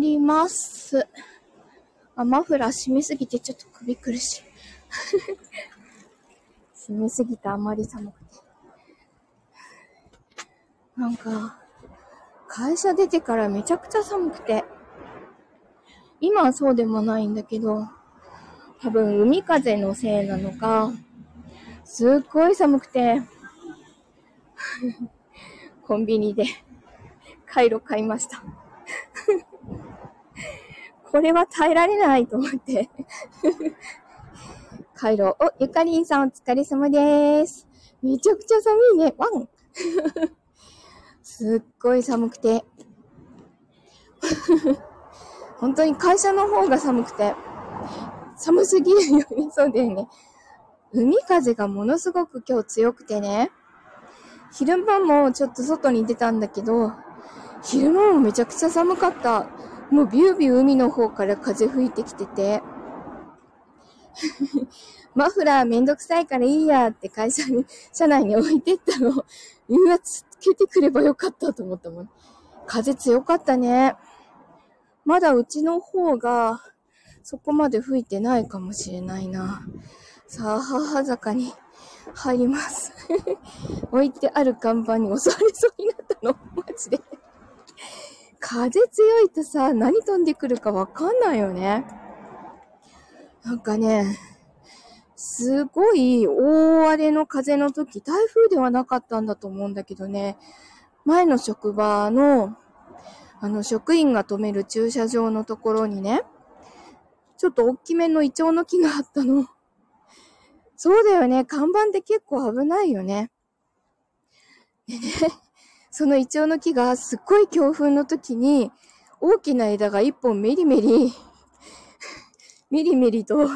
帰ります。あ、マフラー締めすぎてちょっと首苦しい。締めすぎてあまり寒くて。なんか、会社出てからめちゃくちゃ寒くて。今はそうでもないんだけど、多分海風のせいなのか、すっごい寒くて、コンビニでカイロ買いました。これは耐えられないと思って。カイロ。お、ゆかりんさんお疲れ様です。めちゃくちゃ寒いね。ワン。すっごい寒くて。本当に会社の方が寒くて。寒すぎるよね。そうだよね。海風がものすごく今日強くてね。昼間もちょっと外に出たんだけど、昼間もめちゃくちゃ寒かった。もうビュービュー海の方から風吹いてきてて。マフラーめんどくさいからいいやって会社に、社内に置いてったの。うわ、つけてくればよかったと思ったもん。風強かったね。まだうちの方が、そこまで吹いてないかもしれないな。さあ、母坂に入ります。置いてある看板に襲われそうになったの。マジで。風強いとさ、何飛んでくるかわかんないよね。なんかね、すごい大荒れの風の時、台風ではなかったんだと思うんだけどね、前の職場の、あの、職員が止める駐車場のところにね、ちょっと大きめのイチョウの木があったの。そうだよね。看板って結構危ないよね。でね、そのイチョウの木がすっごい強風の時に、大きな枝が一本メリメリ、メリメリと、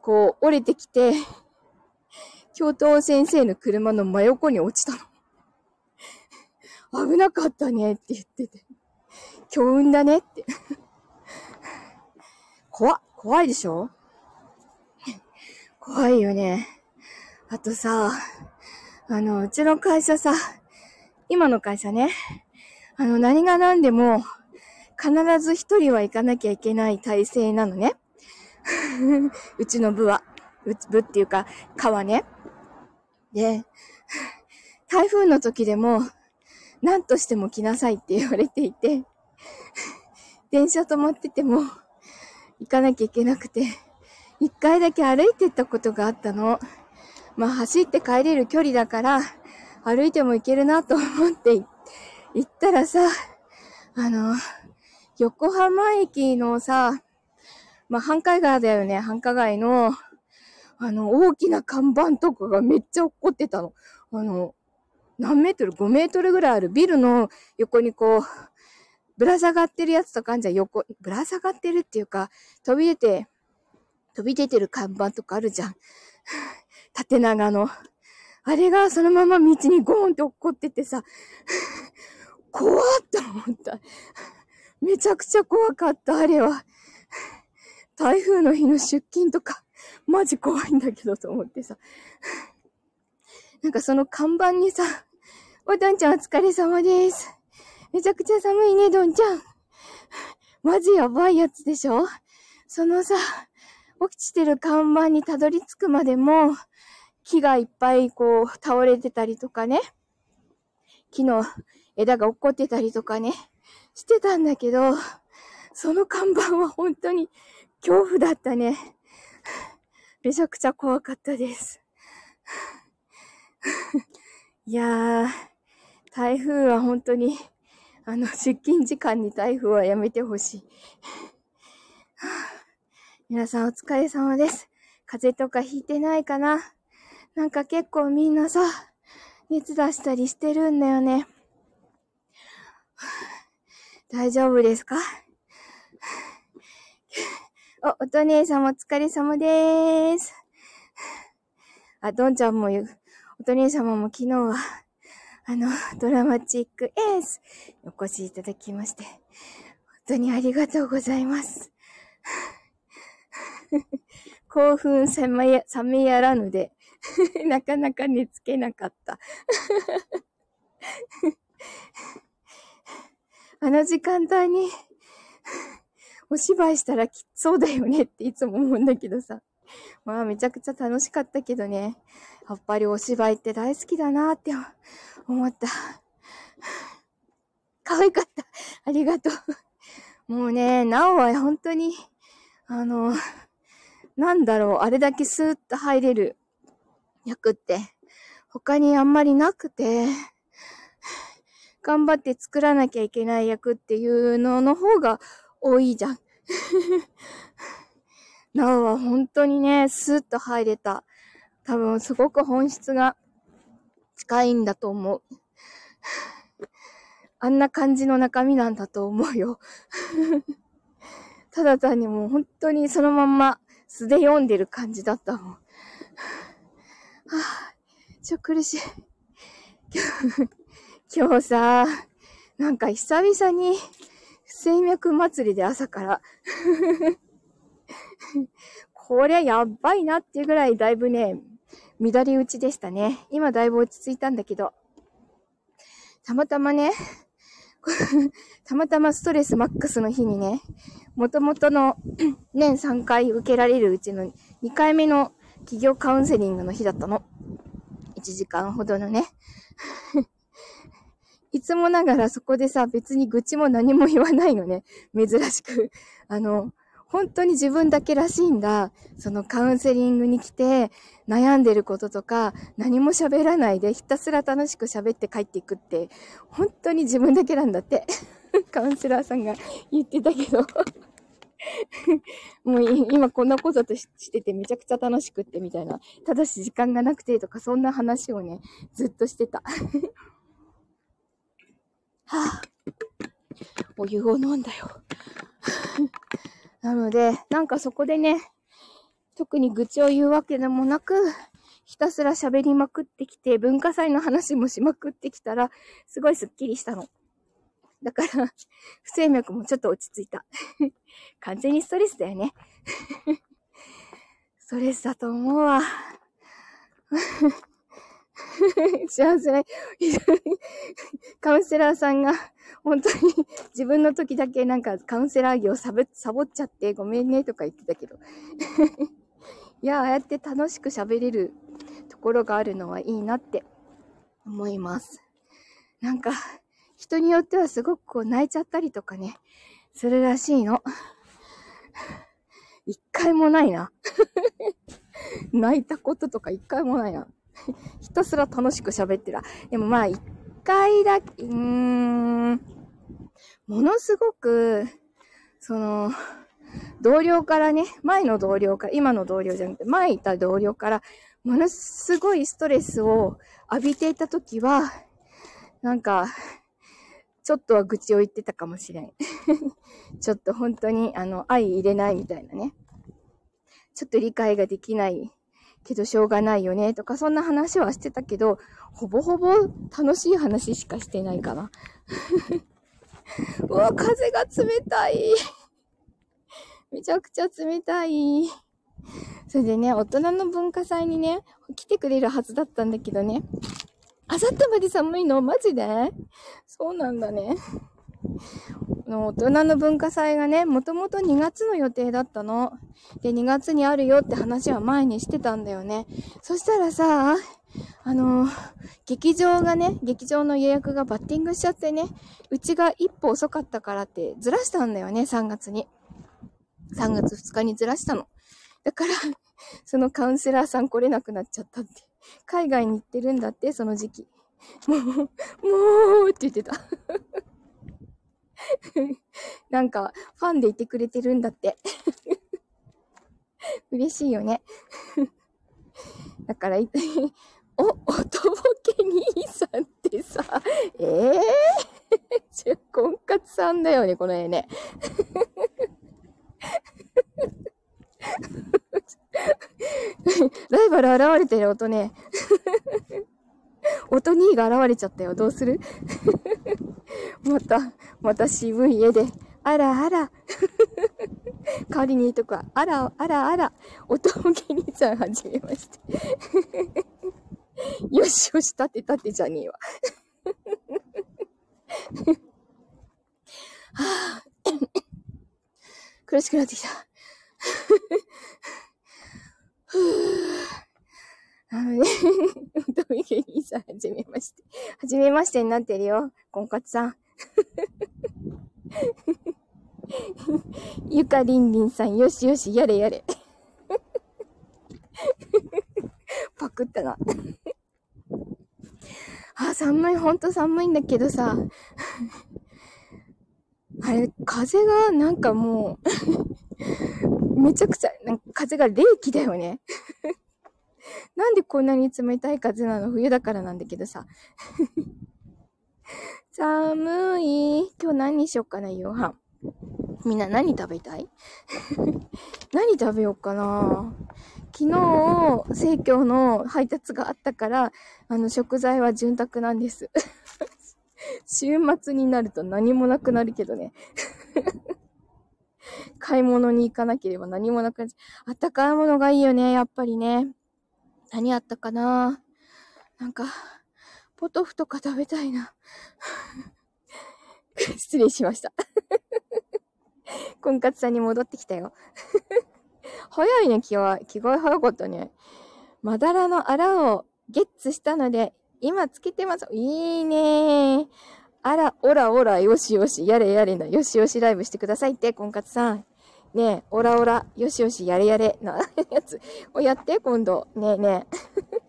こう折れてきて、教頭先生の車の真横に落ちたの。危なかったねって言ってて。強運だねって。怖、怖いでしょ？怖いよね。あとさ、あの、うちの会社さ、今の会社ね、あの、何が何でも、必ず一人は行かなきゃいけない体制なのね。うちの部は。部っていうか、課はね。で、台風の時でも、何としても来なさいって言われていて、電車止まってても、行かなきゃいけなくて、一回だけ歩いてったことがあったの。まあ走って帰れる距離だから、歩いても行けるなと思って行ったらさ、あの、横浜駅のさ、まあ繁華街だよね、繁華街の、あの、大きな看板とかがめっちゃ落っこってたの。あの、何メートル ?5 メートルぐらいあるビルの横にこう、ぶら下がってるやつとかあんじゃん、横、ぶら下がってるっていうか、飛び出て、飛び出てる看板とかあるじゃん。縦長の。あれがそのまま道にゴーンって落っこっててさ、怖っと思った。めちゃくちゃ怖かった、あれは。台風の日の出勤とか、マジ怖いんだけどと思ってさ。なんかその看板にさ、おどんちゃんお疲れ様です。めちゃくちゃ寒いね、どんちゃん。マジやばいやつでしょそのさ、落ちてる看板にたどり着くまでも、木がいっぱいこう倒れてたりとかね、木の枝が落っこってたりとかね、してたんだけど、その看板は本当に恐怖だったね。めちゃくちゃ怖かったです。いやー、台風は本当に、あの、出勤時間に台風はやめてほしい。皆さんお疲れ様です。風邪とかひいてないかな？なんか結構みんなさ、熱出したりしてるんだよね。大丈夫ですか？お、おと姉さんもお疲れ様でーす。あ、どんちゃんも言う。おと姉様も昨日は、あの、ドラマチックエース、お越しいただきまして、本当にありがとうございます。興奮冷めや冷めやらぬで、なかなか寝つけなかった。あの時間帯に、お芝居したらきそうだよねっていつも思うんだけどさ。まあめちゃくちゃ楽しかったけどね。やっぱりお芝居って大好きだなって思った。可愛かった。ありがとう。もうね、なおは本当に、あの、なんだろう、あれだけスーッと入れる役って、他にあんまりなくて、頑張って作らなきゃいけない役っていうのの方が多いじゃん。なおは本当にね、スーッと入れた。多分すごく本質が近いんだと思う。あんな感じの中身なんだと思うよ。ただ単にもう本当にそのまんま素で読んでる感じだったもん。あ、ちょ、苦しい。今日さ、なんか久々に不整脈祭りで朝から こりゃやばいなっていうぐらいだいぶね、乱れ打ちでしたね。今だいぶ落ち着いたんだけど、たまたまね、たまたまストレスマックスの日にね、元々の年3回受けられるうちの2回目の企業カウンセリングの日だったの。1時間ほどのね。いつもながらそこでさ、別に愚痴も何も言わないのね。珍しく。あの、本当に自分だけらしいんだ。そのカウンセリングに来て悩んでることとか何も喋らないでひたすら楽しく喋って帰っていくって、本当に自分だけなんだって。カウンセラーさんが言ってたけど もう今こんなこととしててめちゃくちゃ楽しくってみたいな。ただし時間がなくてとかそんな話をね、ずっとしてた。はぁ、お湯を飲んだよ。なので、なんかそこでね、特に愚痴を言うわけでもなく、ひたすら喋りまくってきて、文化祭の話もしまくってきたら、すごいスッキリしたの。だから、不整脈もちょっと落ち着いた。完全にストレスだよね。ストレスだと思うわ。幸せない、カウンセラーさんが、本当に自分の時だけなんかカウンセラー業サボサボっちゃってごめんねとか言ってたけど。いや、ああやって楽しく喋れるところがあるのはいいなって思います。なんか、人によってはすごくこう泣いちゃったりとかね、するらしいの。一回もないな。泣いたこととか一回もないな。ひたすら楽しく喋ってる。でもまあ、一回だけ、うーん、ものすごく、その、同僚からね、前の同僚から、今の同僚じゃなくて、前いた同僚から、ものすごいストレスを浴びていたときは、なんか、ちょっとは愚痴を言ってたかもしれん。ちょっと本当に、あの、愛入れないみたいなね。ちょっと理解ができないけどしょうがないよねとか、そんな話はしてたけど、ほぼほぼ楽しい話しかしてないかな。うわ、風が冷たい。めちゃくちゃ冷たい。それでね、大人の文化祭にね、来てくれるはずだったんだけどね。あさってまで寒いの？マジで？そうなんだね。の大人の文化祭がね、もともと2月の予定だったの。で、2月にあるよって話は前にしてたんだよね。そしたらさ、あの劇場がね、劇場の予約がバッティングしちゃってね、うちが一歩遅かったからってずらしたんだよね、3月に。3月2日にずらしたの。だから、そのカウンセラーさん来れなくなっちゃったって。海外に行ってるんだって、その時期。もう、もうって言ってた。なんか、ファンでいてくれてるんだって。嬉しいよね。だから、お、おとぼけ兄さんってさ、ええー、婚活さんだよね、この絵ね。ライバル現れてる音ね。音2が現れちゃったよ。どうする？また、また渋い絵で。あらあら。代わりにいいとこは、あら、あらあら。おとぼけ兄さんはじめまして。よしよし、立て立てじゃねえわ。苦しくなってきた。ふぅ。あのね、トミケリーさん、はじめまして。はじめましてになってるよ。婚活さん。ゆかりんりんさん、よしよし、やれやれ。パクったな。あ、寒い、ほんと寒いんだけどさ。あれ、風がなんかもうめちゃくちゃ、なんか風が冷気だよねなんでこんなに冷たい風なの？冬だからなんだけどさ。寒い。今日何にしよっかな、夕飯。みんな何食べたい？何食べようかな？昨日、生協の配達があったから、あの、食材は潤沢なんです 週末になると何もなくなるけどね 買い物に行かなければ何もなくなっちゃう。あったかいものがいいよね、やっぱりね。何あったかな？なんか、ポトフとか食べたいな。失礼しました婚活さんに戻ってきたよ早いね、気は。気が早かったね。まだらのあらをゲッツしたので、今つけてます。いいねあら、おらおら、よしよし、やれやれな、よしよしライブしてくださいって、婚活さん。ねえ、オラオラ、よしよし、やれやれ、なやつをやって、今度。ねえねえ。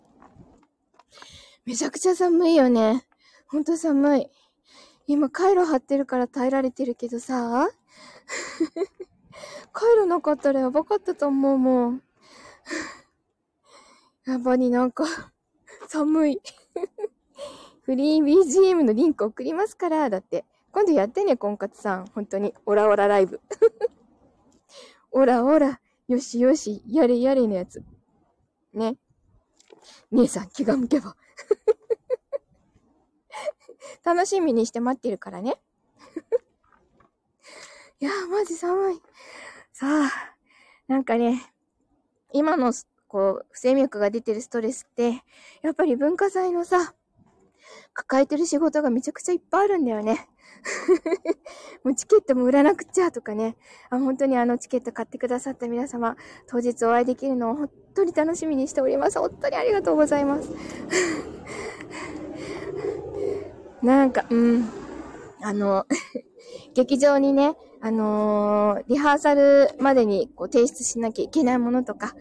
めちゃくちゃ寒いよね。ほんと寒い。今、カイロ貼ってるから耐えられてるけどさ。カイロなかったらやばかったと思うもん。やっぱりなんか、寒い。フリー BGM のリンク送りますから、だって。今度やってね、婚活さん。本当に。オラオラライブ。おらおら、よしよし、やれやれのやつ。ね。姉さん気が向けば。楽しみにして待ってるからね。いやー、マジ寒い。さあ、なんかね、今の、こう、不整脈が出てるストレスって、やっぱり文化祭のさ、抱えてる仕事がめちゃくちゃいっぱいあるんだよね。もうチケットも売らなくちゃとかね。あ、本当にあのチケット買ってくださった皆様、当日お会いできるのを本当に楽しみにしております。本当にありがとうございます。なんか、うん。あの、劇場にね、あのー、リハーサルまでにこう提出しなきゃいけないものとか、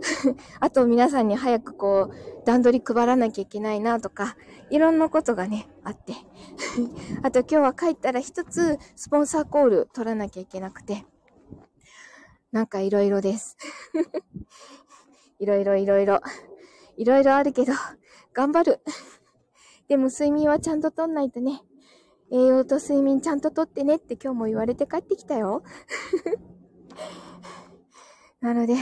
あと皆さんに早くこう、段取り配らなきゃいけないなとか、いろんなことがね、あって。あと今日は帰ったら一つスポンサーコール取らなきゃいけなくて。なんかいろいろです。いろいろいろいろ。いろいろあるけど、頑張る。でも睡眠はちゃんととんないとね。栄養と睡眠ちゃんととってねって今日も言われて帰ってきたよ。なので、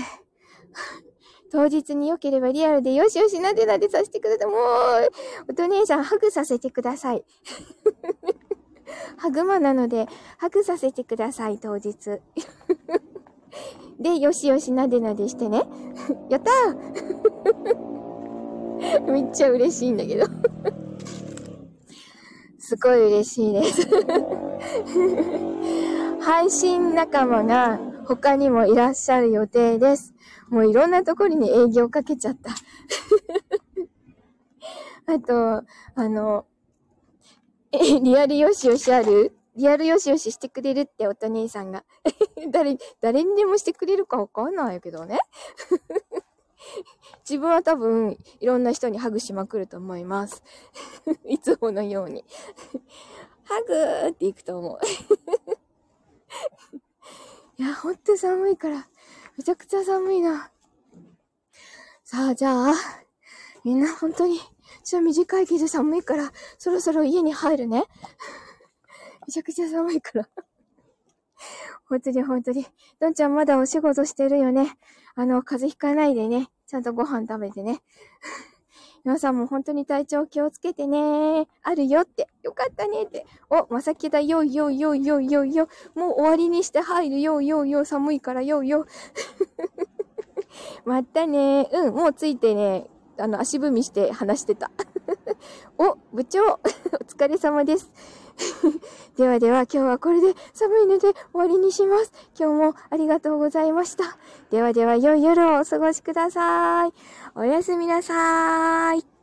当日に良ければリアルでよしよしなでなでさせてください。もう、おと姉さんハグさせてください。ハグマなので、ハグさせてください、当日。で、よしよしなでなでしてね。やったーめっちゃ嬉しいんだけどすごい嬉しいです配信仲間が他にもいらっしゃる予定です。もういろんなところに営業かけちゃった。あと、あの、え、リアルよしよしある？リアルよしよししてくれるっておと兄さんが。誰、誰にでもしてくれるかわかんないけどね。自分は多分、いろんな人にハグしまくると思います。いつものように。ハグっていくと思う。いや、ほんと寒いから、めちゃくちゃ寒いな。さあ、じゃあ、みんな本当に、ちょっと短いけど寒いから、そろそろ家に入るね。めちゃくちゃ寒いから。本当に本当に。どんちゃんまだお仕事してるよね。あの、風邪ひかないでね。ちゃんとご飯食べてね。皆さんも本当に体調気をつけてね。あるよって。よかったねって。お、まさきだよよよよよよ。もう終わりにして入るよよよ。寒いからよよ。またね。うん、もうついてね。あの、足踏みして話してた。お、部長 お疲れ様です。ではでは今日はこれで寒いので終わりにします。今日もありがとうございました。ではでは良い夜をお過ごしください。おやすみなさーい。